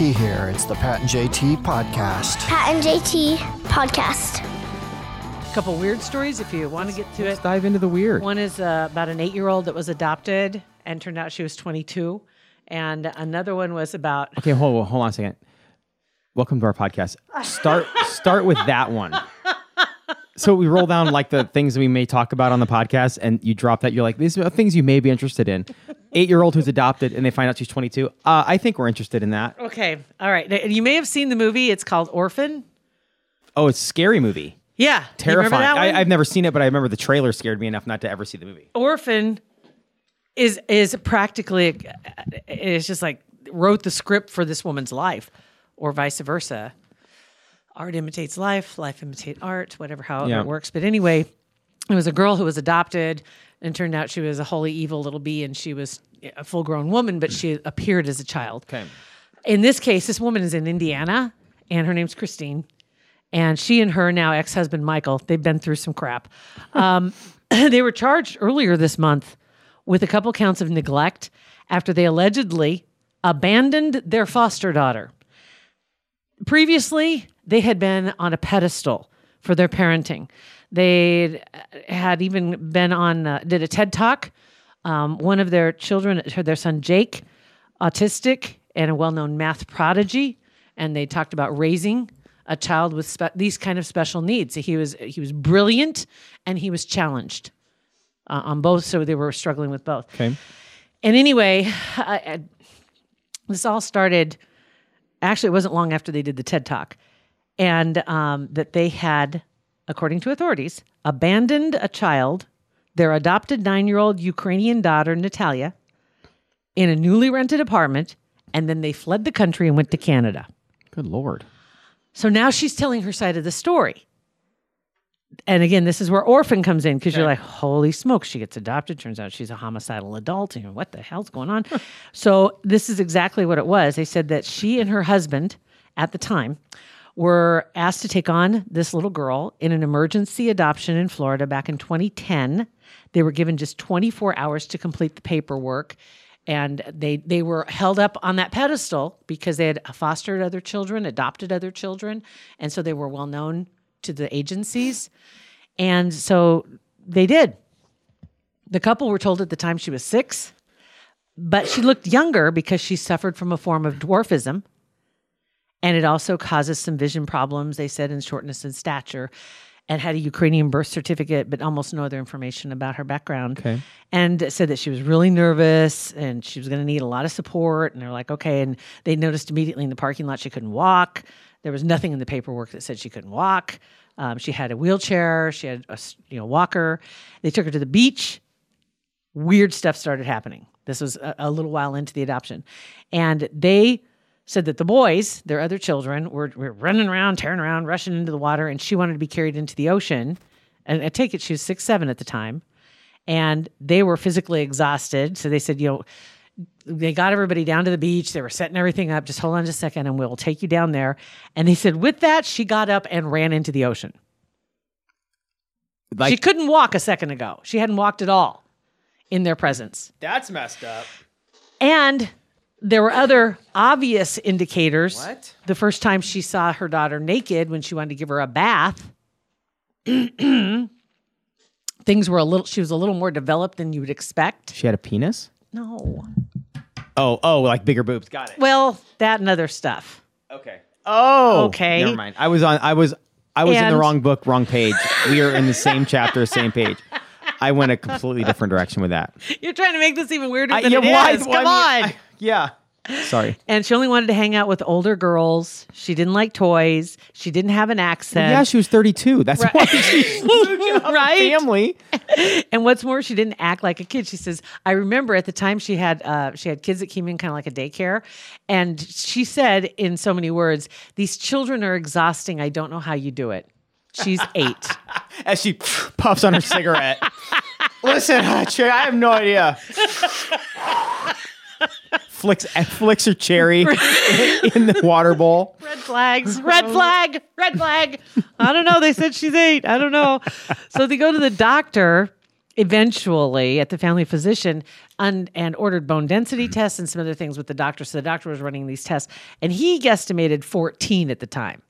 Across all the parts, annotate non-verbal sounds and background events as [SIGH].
Becky here. It's the Pat and JT podcast. Pat and JT podcast. A couple weird stories if you want to get to Let's it. dive into the weird. One is uh, about an eight year old that was adopted and turned out she was 22. And another one was about, Okay, hold hold on a second. Welcome to our podcast. Start start with that one. [LAUGHS] So we roll down like the things we may talk about on the podcast, and you drop that. You're like, these are things you may be interested in. Eight year old who's adopted, and they find out she's 22. Uh, I think we're interested in that. okay, all right. Now, You may have seen the movie. It's called Orphan. Oh, it's a scary movie. Yeah. you remember Terrifying. that I, one? I've never seen it, but I remember the trailer scared me enough not to ever see the movie. Orphan is is practically it's just like wrote the script for this woman's life, or vice versa. Art imitates life, life imitates art, whatever how Yeah. it works. But anyway, it was a girl who was adopted, and turned out she was a holy evil little bee, and she was a full grown woman, but she appeared as a child. Okay. In this case, this woman is in Indiana, and her name's Christine. And she and her now ex husband Michael, they've been through some crap. Um, [CLEARS THROAT] they were charged earlier this month with a couple counts of neglect after they allegedly abandoned their foster daughter. Previously, they had been on a pedestal for their parenting. They had even been on, uh, did a TED talk. Um, one of their children, their son Jake, autistic and a well-known math prodigy, and they talked about raising a child with spe- these kind of special needs. He was he was brilliant and he was challenged uh, on both, so they were struggling with both. Okay. And anyway, I, I, this all started. Actually, it wasn't long after they did the TED Talk, and um, that they had, according to authorities, abandoned a child, their adopted nine-year-old Ukrainian daughter Natalia, in a newly rented apartment, and then they fled the country and went to Canada. Good lord. So now she's telling her side of the story. And again, this is where orphan comes in because you're like, holy smoke, she gets adopted. Turns out she's a homicidal adult. And what the hell's going on? [LAUGHS] so this is exactly what it was. They said that she and her husband at the time were asked to take on this little girl in an emergency adoption in Florida back in 2010. They were given just 24 hours to complete the paperwork and they they were held up on that pedestal because they had fostered other children, adopted other children, and so they were well known to the agencies. And so they did. The couple were told at the time she was 6, but she looked younger because she suffered from a form of dwarfism. And it also causes some vision problems, they said, and shortness in stature, and had a Ukrainian birth certificate, but almost no other information about her background. Okay. And said that she was really nervous and she was going to need a lot of support. And they're like, okay. And they noticed immediately in the parking lot she couldn't walk. There was nothing in the paperwork that said she couldn't walk. Um, she had a wheelchair. She had a you know walker. They took her to the beach weird stuff started happening. This was a, a little while into the adoption. And they said that the boys, their other children, were, were running around, tearing around, rushing into the water, and she wanted to be carried into the ocean. And I take it she was six, seven at the time. And they were physically exhausted. So they said, you know, they got everybody down to the beach. They were setting everything up. Just hold on just a second and we'll take you down there. And they said, with that, she got up and ran into the ocean. Like she couldn't walk a second ago. She hadn't walked at all in their presence. that's messed up. And there were other obvious indicators. What? The first time she saw her daughter naked when she wanted to give her a bath, [CLEARS THROAT] things were a little, she was a little more developed than you would expect. She had a penis? No. Oh, oh, like bigger boobs. Got it. Well, that and other stuff. Okay. Oh. Okay. Never mind. I was on. I was. I was in the wrong book, wrong page. we are in the same chapter, same page. I went a completely different direction with that. [LAUGHS] You're trying to make this even weirder I- than yeah, it why- is. why- Come I mean, on. I- yeah. Sorry. and she only wanted to hang out with older girls. She didn't like toys. She didn't have an accent. yeah, she was 32. That's why she's [LAUGHS] right? family. [LAUGHS] And what's more, she didn't act like a kid. She says, "I remember at the time she had uh, she had kids that came in kind of like a daycare, and she said in so many words, "These children are exhausting. I don't know how you do it." She's eight. As she puffs on her cigarette. Listen, uh, Cherry, I have no idea. flicks eh, flicks her cherry [LAUGHS] in the water bowl. red flags, red oh. flag, red flag. I don't know. They said she's eight. I don't know. So they go to the doctor eventually at the family physician and, and ordered bone density tests and some other things with the doctor. So the doctor was running these tests and he guesstimated 14 at the time.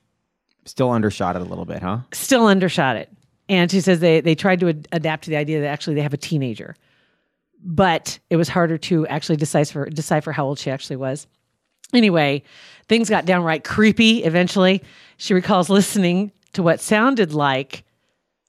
Still undershot it a little bit, huh? Still undershot it. And she says they, they tried to ad- adapt to the idea that actually they have a teenager. But it was harder to actually decipher, decipher how old she actually was. Anyway, things got downright creepy eventually. She recalls listening to what sounded like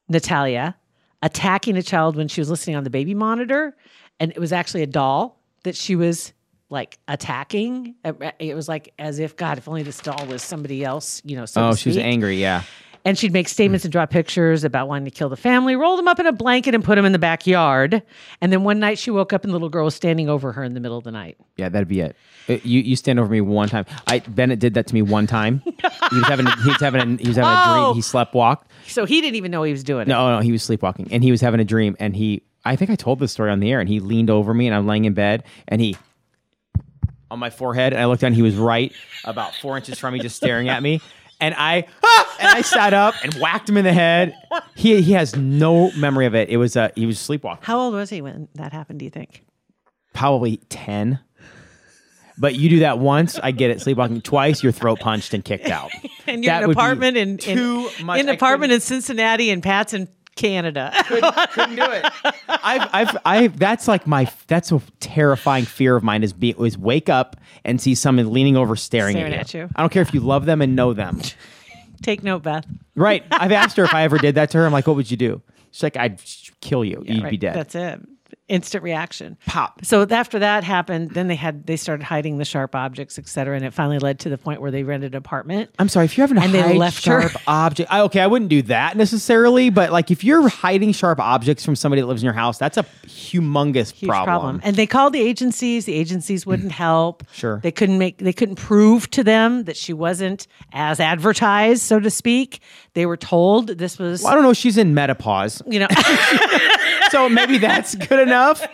Natalia attacking a child when she was listening on the baby monitor. And it was actually a doll that she was like attacking. It was like as if, God, if only this doll was somebody else, you know. So Oh, she was angry. Yeah. And she'd make statements and draw pictures about wanting to kill the family, roll them up in a blanket and put them in the backyard. And then one night she woke up and the little girl was standing over her in the middle of the night. Yeah, that'd be it. Uh, You you stand over me one time. I Bennett did that to me one time. he was having he was having a, he was having a Oh. dream. He sleepwalked. So he didn't even know he was doing it. No, no, he was sleepwalking, and he was having a dream, and he. I think I told this story on the air, and he leaned over me, and I'm laying in bed, and he on my forehead, and I looked down. He was right about four inches from me, just staring at me, and I [LAUGHS] and I sat up and whacked him in the head. He he has no memory of it. It was uh he was sleepwalking, How old was he when that happened, do you think? probably ten. But you do that once, I get it. Sleepwalking twice, you're throat punched and kicked out. [LAUGHS] And you're That in an apartment in, in, too much. in an apartment in Cincinnati and Pat's in Canada. couldn't do it. [LAUGHS] I've, I've, I've, that's like my, that's a terrifying fear of mine is be, is wake up and see someone leaning over staring, Staring at, at you. you. I don't care if you love them and know them. [LAUGHS] Take note, Beth. right. I've asked her if I ever did that to her. I'm like, what would you do? She's like, I'd kill you. You'd be dead. That's it. Instant reaction. Pop. So after that happened, then they had they started hiding the sharp objects, et cetera, and it finally led to the point where they rented an apartment. I'm sorry if you're having And they left her. sharp object. I, okay, I wouldn't do that necessarily, but like if you're hiding sharp objects from somebody that lives in your house, that's a humongous Huge problem. problem. And they called the agencies. The agencies wouldn't help. Sure. They couldn't make they couldn't prove to them that she wasn't as advertised, so to speak. They were told this was Well, I don't know. She's in menopause. you know [LAUGHS] so maybe that's good enough.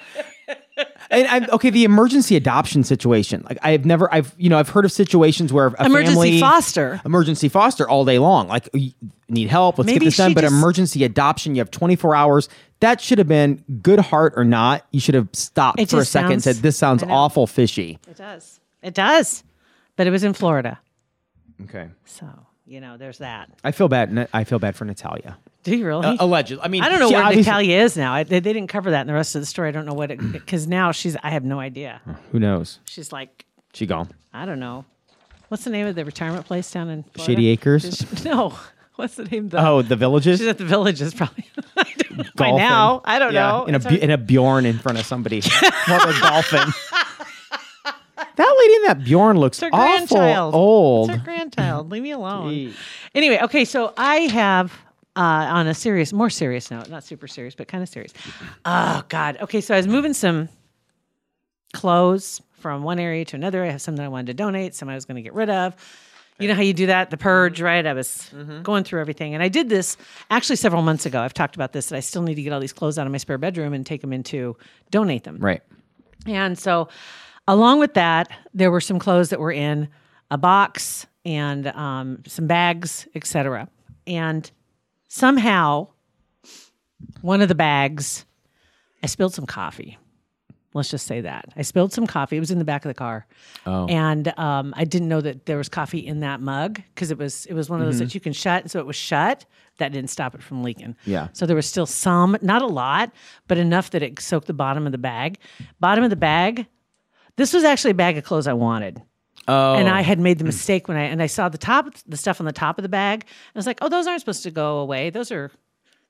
And I'm okay. The emergency adoption situation, like I've never, I've you know, I've heard of situations where a Emergency family, foster. emergency foster all day long, like need help, let's Maybe get this done. But just- emergency adoption, you have 24 hours. That should have been good heart or not. You should have stopped for a second and sounds- said, "This sounds awful fishy." It does. It does. But it was in Florida. Okay, So, you know, there's that. I feel bad. I feel bad for Natalia. Do you really? Uh, allegedly, I mean, I don't know where obviously- Natalia is now. I, they, they didn't cover that in the rest of the story. I don't know what it because now she's. I have no idea. Who knows? She's like, She gone. I don't know. What's the name of the retirement place down in Florida? Shady Acres? Is- No. [LAUGHS] What's the name? Of the, Oh, the villages. she's at the villages probably. [LAUGHS] I don't know. By golfing. now, I don't Yeah, know. In a, It's bu- her- in a Bjorn in front of somebody [LAUGHS] while they're golfing. that lady in that Bjorn looks It's her awful grandchild. old. It's her grandchild. Leave me alone. Jeez. Anyway, okay, so I have uh, on a serious, more serious note, not super serious, but kind of serious. Oh God. Okay, so I was moving some clothes from one area to another. I have some that I wanted to donate, some I was going to get rid of. You know how you do that, the purge, right? I was going through everything, and I did this actually several months ago. I've talked about this that I still need to get all these clothes out of my spare bedroom and take them into donate them. Right. And so, along with that, there were some clothes that were in a box and um, some bags, etc. And somehow, one of the bags, I spilled some coffee. Let's just say that I spilled some coffee. It was in the back of the car, Oh. and um, I didn't know that there was coffee in that mug because it was it was one of those that you can shut. And so it was shut. That didn't stop it from leaking. Yeah. So there was still some, not a lot, but enough that it soaked the bottom of the bag. Bottom of the bag. This was actually a bag of clothes I wanted. Oh. And I had made the hmm. mistake when I and I saw the top the stuff on the top of the bag. And I was like, oh, those aren't supposed to go away. Those are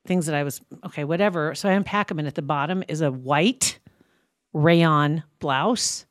things that I was okay, whatever. So I unpack them, and at the bottom is a white rayon blouse,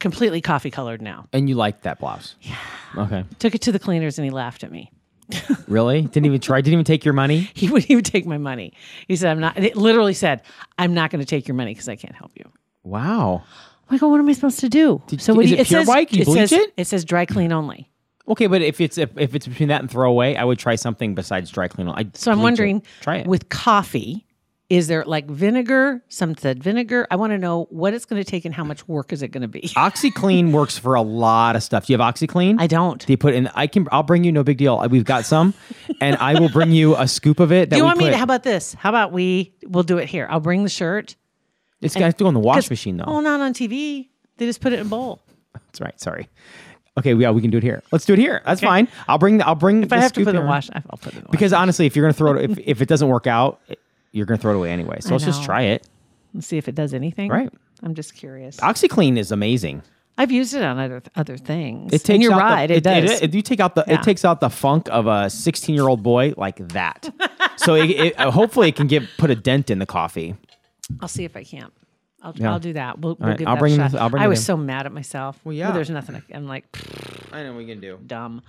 completely coffee colored now. and you liked that blouse. Yeah. Okay. Took it to the cleaners, and he laughed at me. [LAUGHS] Really? Didn't even try. Didn't even take your money. He wouldn't even take my money. He said, I'm not, it literally said, I'm not going to take your money because I can't help you. Wow. I go, what am I supposed to do? so what is do you, it pure says, white? Can you bleach says, it? It says dry clean only. Okay, but if it's if, if it's between that and throw away, I would try something besides dry clean. I So I'm wondering, Try it. with coffee, Is there like vinegar? Some said vinegar. I want to know what it's going to take and how much work is it going to be. [LAUGHS] OxiClean works for a lot of stuff. Do you have OxiClean? I don't. Do you put in? I can. I'll bring you. No big deal. We've got some, and I will bring you a scoop of it. [LAUGHS] That Do you want me to? How about this? How about we? We'll do it here. I'll bring the shirt. It's got to go in the wash machine though. Oh, not on TV. They just put it in a bowl. That's right. Sorry. Okay, yeah, we can do it here. Let's do it here. That's fine. I'll bring. The, I'll bring. If I have to put it in the wash, I'll put it in the wash. because honestly, if you're gonna throw it, if, [LAUGHS] if it doesn't work out, you're gonna throw it away anyway. So I let's just try it. Let's see if it does anything. Right. I'm just curious. OxiClean is amazing. I've used it on other other things. It takes and you're right. The, it, does. It, you take out the. Yeah. It takes out the funk of a 16 year old boy like that. so it, it, uh, hopefully it can give put a dent in the coffee. I'll see if I can. I'll, Yeah. I'll do that. We'll, we'll right, give I'll that bring a this- shot. I'll bring I was in. so mad at myself. Well, yeah. there's nothing. I, I'm like I know we can do. dumb.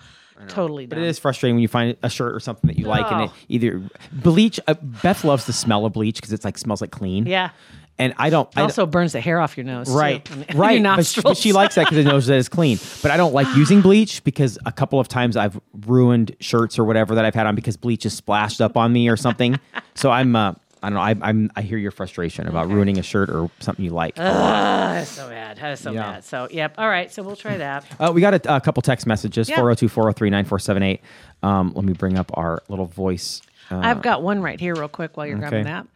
Totally But it is frustrating when you find a shirt or something that you like and it either bleach. Uh, Beth loves the smell of bleach because it's like smells like clean. Yeah. And I don't. It I, also burns the hair off your nose. Right, [LAUGHS] I mean, right. Your But she, but she likes that because it knows that it's clean. But I don't like [GASPS] using bleach because a couple of times I've ruined shirts or whatever that I've had on because bleach is splashed up on me or something. so I'm, uh, I don't know. I, I'm, I hear your frustration about ruining a shirt or something you like. That is so bad. That is so Yeah. bad. So, yep. All right. So we'll try that. Uh, we got a, a couple text messages Yeah. 402 403 9478. Um, Let me bring up our little voice. Uh, I've got one right here, real quick, while you're grabbing that.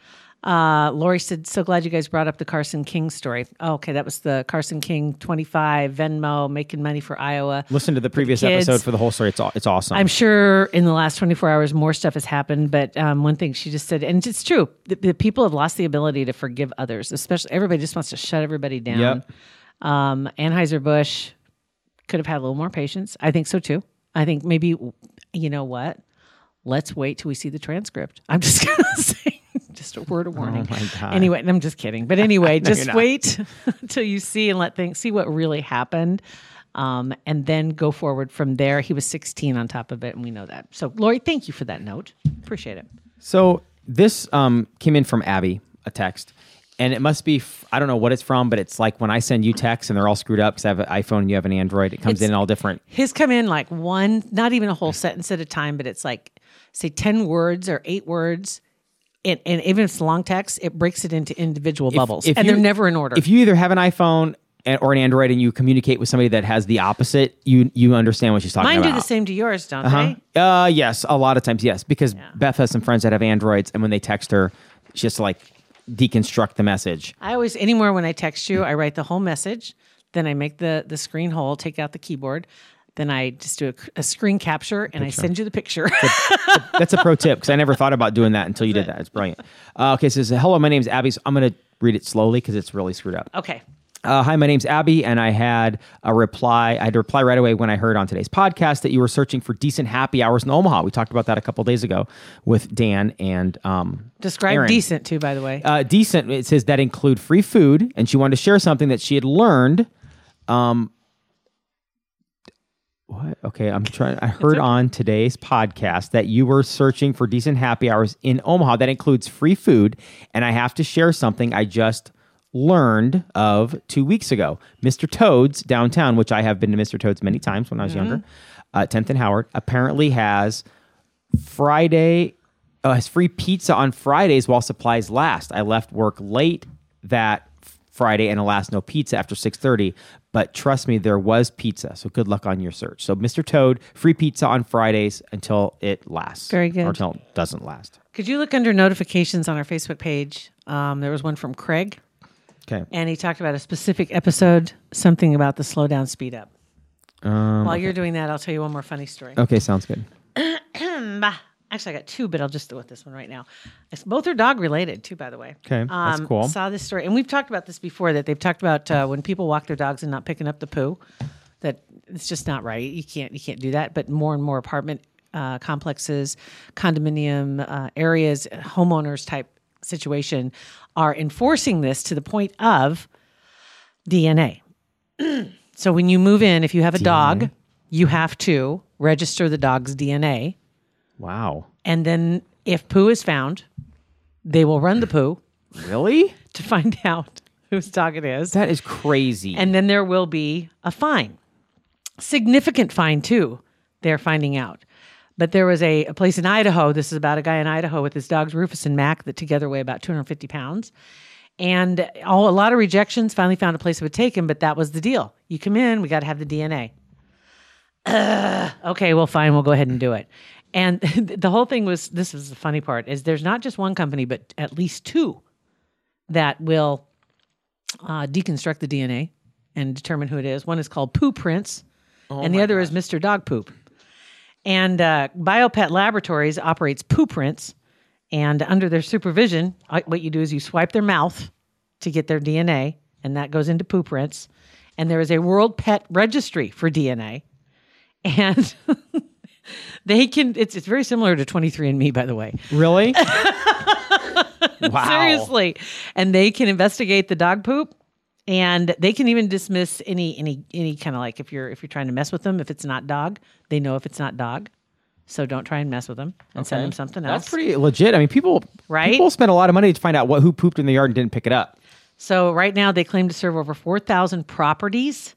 Uh, Lori said, "So glad you guys brought up the Carson King story." Oh, okay, that was the Carson King 25 Venmo making money for Iowa. listen to the previous kids. episode for the whole story. It's, it's awesome. I'm sure in the last 24 hours more stuff has happened, but um, one thing she just said, and it's true, the, the people have lost the ability to forgive others. Especially everybody just wants to shut everybody down. Yep. Um, Anheuser Busch could have had a little more patience. I think so too. I think maybe you know what? Let's wait till we see the transcript. [LAUGHS] I'm just gonna [LAUGHS] say just a word of warning. Oh my God. Anyway, I'm just kidding. But anyway, [LAUGHS] just wait till you see and let things see what really happened. Um, and then go forward from there. He was 16 on top of it, and we know that. So, Lori, thank you for that note. Appreciate it. So this um, came in from Abby, a text, and it must be f- I don't know what it's from, but it's like when I send you texts and they're all screwed up because I have an iPhone and you have an Android. It comes It's- in all different. His come in like one, not even a whole sentence at a time, but it's like say 10 words or eight words. And, and even if it's long text, it breaks it into individual bubbles, and you- they're never in order. If you either have an iPhone or an Android and you communicate with somebody that has the opposite, you you understand what she's talking Mine about. Mine do the same to yours, don't Uh-huh. they? Uh, yes, a lot of times, yes, because Beth has some friends that have Androids, and when they text her, she has to like deconstruct the message. I always anywhere when I text you, I write the whole message, then I make the the screen whole, take out the keyboard, then I just do a, a screen capture and I send you the picture. That's a pro tip because I never thought about doing that until you did that. It's brilliant. Uh, okay, so says, hello, my name is Abby. So I'm going to read it slowly because it's really screwed up. okay. Uh, hi, my name's Abby, and I had a reply. I had to reply right away when I heard on today's podcast that you were searching for decent happy hours in Omaha. We talked about that a couple days ago with Dan and um, Describe Aaron. decent too, by the way. Uh, decent. It says that include free food, and she wanted to share something that she had learned. Um, what? Okay, I'm trying. I heard on today's podcast that you were searching for decent happy hours in Omaha. That includes free food, and I have to share something I just learned of two weeks ago. Mr. Toad's downtown, which I have been to Mr. Toad's many times when I was younger, uh, 10th and Howard, apparently has Friday uh, has free pizza on Fridays while supplies last. I left work late that Friday and alas, no pizza after 6:30. But trust me, there was pizza. So good luck on your search. So Mr. Toad, free pizza on Fridays until it lasts. Very good. Or until it doesn't last. Could you look under notifications on our Facebook page? Um, there was one from Craig, Okay. and he talked about a specific episode, something about the slow down, speed up. Um, While you're doing that, I'll tell you one more funny story. okay, sounds good. [CLEARS THROAT] Actually, I got two, but I'll just do with this one right now. It's, both are dog related, too, by the way. Okay, that's Um, cool. Saw this story, and we've talked about this before. That they've talked about uh, when people walk their dogs and not picking up the poo. That it's just not right. You can't you can't do that. But more and more apartment uh, complexes, condominium uh, areas, homeowners type situation are enforcing this to the point of DNA. [CLEARS THROAT] so when you move in, if you have a dog, you have to register the dog's DNA. Wow. And then if poo is found, they will run the poo [LAUGHS] Really? to find [LAUGHS] out whose dog it is. That is crazy. And then there will be a fine. Significant fine, too, they're finding out. But there was a, a place in Idaho. This is about a guy in Idaho with his dogs Rufus and Mac that together weigh about 250 pounds. And all, a lot of rejections. Finally found a place that would take him, but that was the deal. You come in, we got to have the DNA. Ugh, [SIGHS] okay, well, fine, we'll go ahead and do it. And [LAUGHS] the whole thing was this is the funny part is there's not just one company, but at least two that will uh, deconstruct the DNA and determine who it is. One is called Poo Prints, and the other is Mr. Dog Poop. And uh, BioPet Laboratories operates Poo Prints, and under their supervision, uh, what you do is you swipe their mouth to get their DNA, and that goes into Poo Prints. And there is a World Pet Registry for DNA, and [LAUGHS] they can. It's it's very similar to 23andMe, by the way. Really? [LAUGHS] wow. Seriously. And they can investigate the dog poop and they can even dismiss any any any kind of like if you're if you're trying to mess with them if it's not dog, they know if it's not dog. So don't try and mess with them and send them something else. That's pretty legit. I mean, people Right? People spend a lot of money to find out what who pooped in the yard and didn't pick it up. So right now they claim to serve over 4,000 properties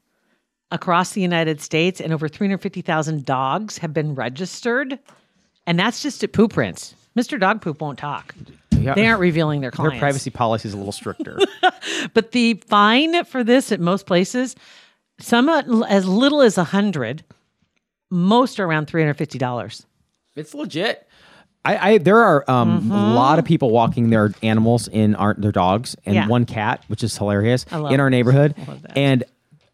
across the United States and over 350,000 dogs have been registered. And that's just at poop prints. Mr. Dog Poop won't talk. Yeah. They aren't revealing their clients. Their privacy policy is a little stricter. [LAUGHS] But the fine for this at most places, some at as little as a hundred, most are around three hundred fifty dollars. it's legit. I, I there are um, a lot of people walking their animals in our their dogs and Yeah. one cat, which is hilarious in our that. neighborhood. love that. And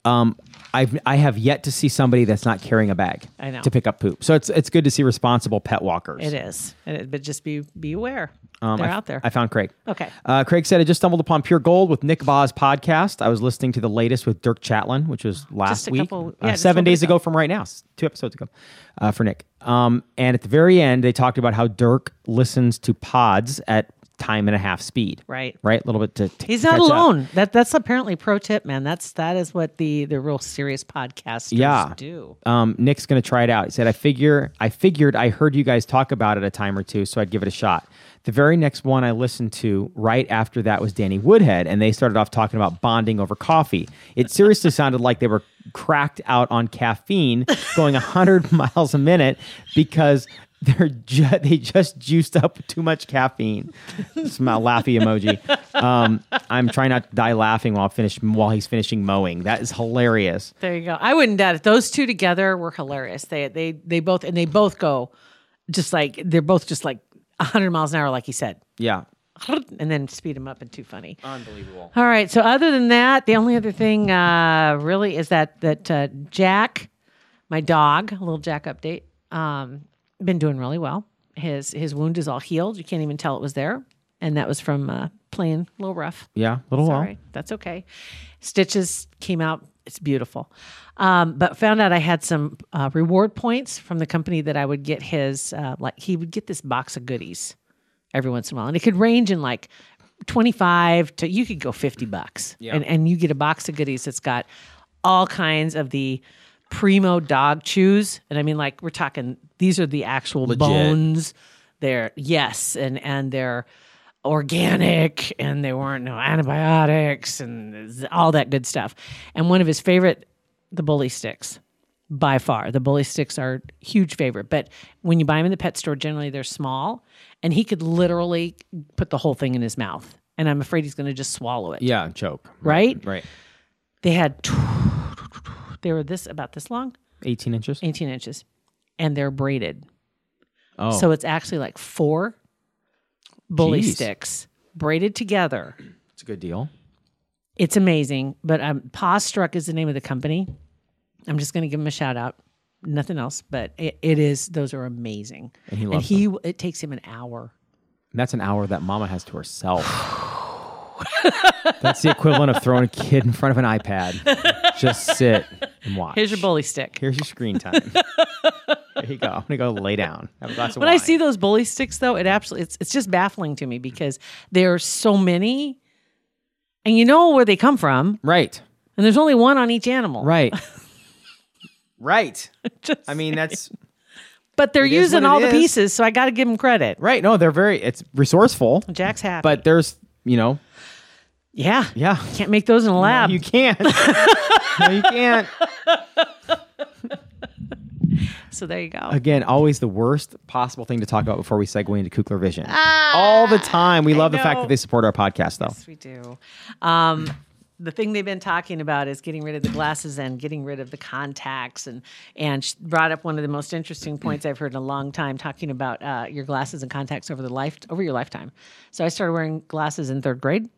um, I've I have yet to see somebody that's not carrying a bag I know. to pick up poop. So it's it's good to see responsible pet walkers. It is, It but just be be aware Um, they're I out there. I found Craig. Okay. Uh, Craig said, I just stumbled upon Pure Gold with Nick Bahe's podcast. I was listening to the latest with Dirk Chatelain, which was last week, couple- uh, yeah, just seven days ago. ago. from right now, two episodes ago uh, for Nick. Um, and at the very end, they talked about how Dirk listens to pods at time and a half speed. Right. Right. A little bit to, to He's not catch up. alone. That that's apparently pro tip, man. That's that is what the the real serious podcasters Yeah. do. Um, Nick's going to try it out. He said, "I figure, I figured, I heard you guys talk about it a time or two, so I'd give it a shot." The very next one I listened to right after that was Danny Woodhead, and they started off talking about bonding over coffee. It seriously [LAUGHS] sounded like they were cracked out on caffeine, going 100 [LAUGHS] miles a minute because they're ju- [LAUGHS] they just juiced up too much caffeine. It's my laughy emoji. Um, I'm trying not to die laughing while finish while he's finishing mowing. That is hilarious. There you go. I wouldn't doubt it. Those two together were hilarious. They they they both and they both go just like they're both just like 100 miles an hour, like he said. Yeah. [LAUGHS] and then speed them up and too funny. Unbelievable. All right. So other than that, the only other thing uh, really is that that uh, Jack, my dog, a little Jack update, um, been doing really well. His his wound is all healed. You can't even tell it was there, and that was from uh, playing a little rough. Yeah, a little while. Sorry, that's okay. Stitches came out. It's beautiful. Um, but found out I had some uh, reward points from the company that I would get his uh, like he would get this box of goodies every once in a while, and it could range in like twenty five to you could go fifty bucks, and and you get a box of goodies that's got all kinds of the primo dog chews, and I mean like we're talking these are the actual bones. They're yes, and and they're organic and there weren't no antibiotics and all that good stuff. And one of his favorite, the bully sticks, by far. The bully sticks are huge favorite. But when you buy them in the pet store, generally they're small, and he could literally put the whole thing in his mouth. And I'm afraid he's going to just swallow it. Yeah, choke. Right? Right. They had, they were this about this long, 18 inches. 18 inches, and they're braided. Oh. So it's actually like four bully Jeez. sticks braided together. it's a good deal. It's amazing. But um, Pawstruck is the name of the company. I'm just going to give him a shout out. Nothing else, but it, it is. Those are amazing. And he and loves he it takes him an hour. And That's an hour that mama has to herself. [LAUGHS] That's the equivalent of throwing a kid in front of an iPad. [LAUGHS] Just sit and [LAUGHS] watch. Here's your bully stick. Here's your screen time. there you go. I'm gonna go lay down. Have a glass of When wine. I see those bully sticks, though, it absolutely it's it's just baffling to me because there are so many, and you know where they come from, right, and there's only one on each animal. right, [LAUGHS] right. Just- I mean, that's but they're using all the is. pieces, so I got to give them credit. right. No, they're very. It's resourceful, Jack's happy. but there's, you know, yeah, yeah. can't make those in a lab. You can't. [LAUGHS] no, you can't. So there you go. Again, always the worst possible thing to talk about before we segue into Kugler Vision. All the time. We love the fact that they support our podcast, though. Yes, we do. Um, the thing they've been talking about is getting rid of the glasses and getting rid of the contacts, and and she brought up one of the most interesting points I've heard in a long time, talking about uh, your glasses and contacts over the life over your lifetime. So I started wearing glasses in third grade,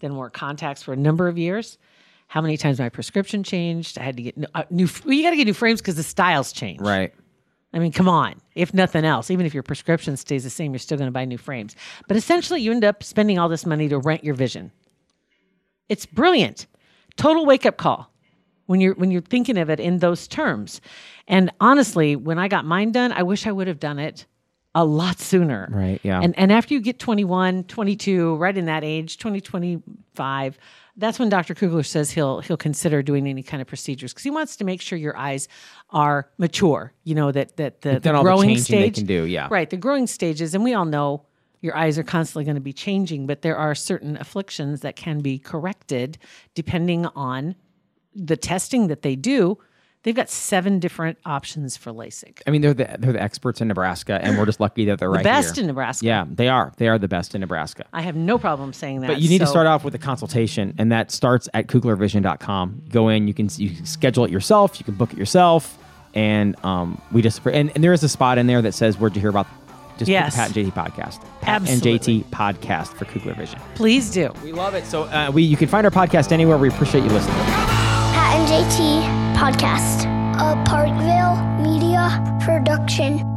then wore contacts for a number of years. How many times my prescription changed? I had to get new. Uh, new well, you got to get new frames because the styles change. Right. I mean, come on. If nothing else, even if your prescription stays the same, you're still going to buy new frames. But essentially, you end up spending all this money to rent your vision. It's brilliant. Total wake up call when you're when you're thinking of it in those terms. And honestly, when I got mine done, I wish I would have done it a lot sooner. Right, yeah. And and after you get 21, 22, right in that age, 20, 25, that's when Dr. Kugler says he'll he'll consider doing any kind of procedures because he wants to make sure your eyes are mature. You know that that the, the the growing they stage can do, yeah. right. The growing stages, and we all know your eyes are constantly going to be changing, but there are certain afflictions that can be corrected depending on the testing that they do. They've got seven different options for LASIK. I mean, they're the they're the experts in Nebraska, and we're just lucky that they're right The Best here. in Nebraska. Yeah, they are. They are the best in Nebraska. I have no problem saying that. But you need to start off with a consultation, and that starts at kuglervision.com. Go in, you can you can schedule it yourself, you can book it yourself, and um, we just and, and there is a spot in there that says where'd you hear about just Yes. put the Pat and JT podcast, Pat Absolutely. and JT podcast for Kugler Vision. Please do. We love it. So uh, we you can find our podcast anywhere. We appreciate you listening. Pat and JT Podcast. A Parkville Media Production.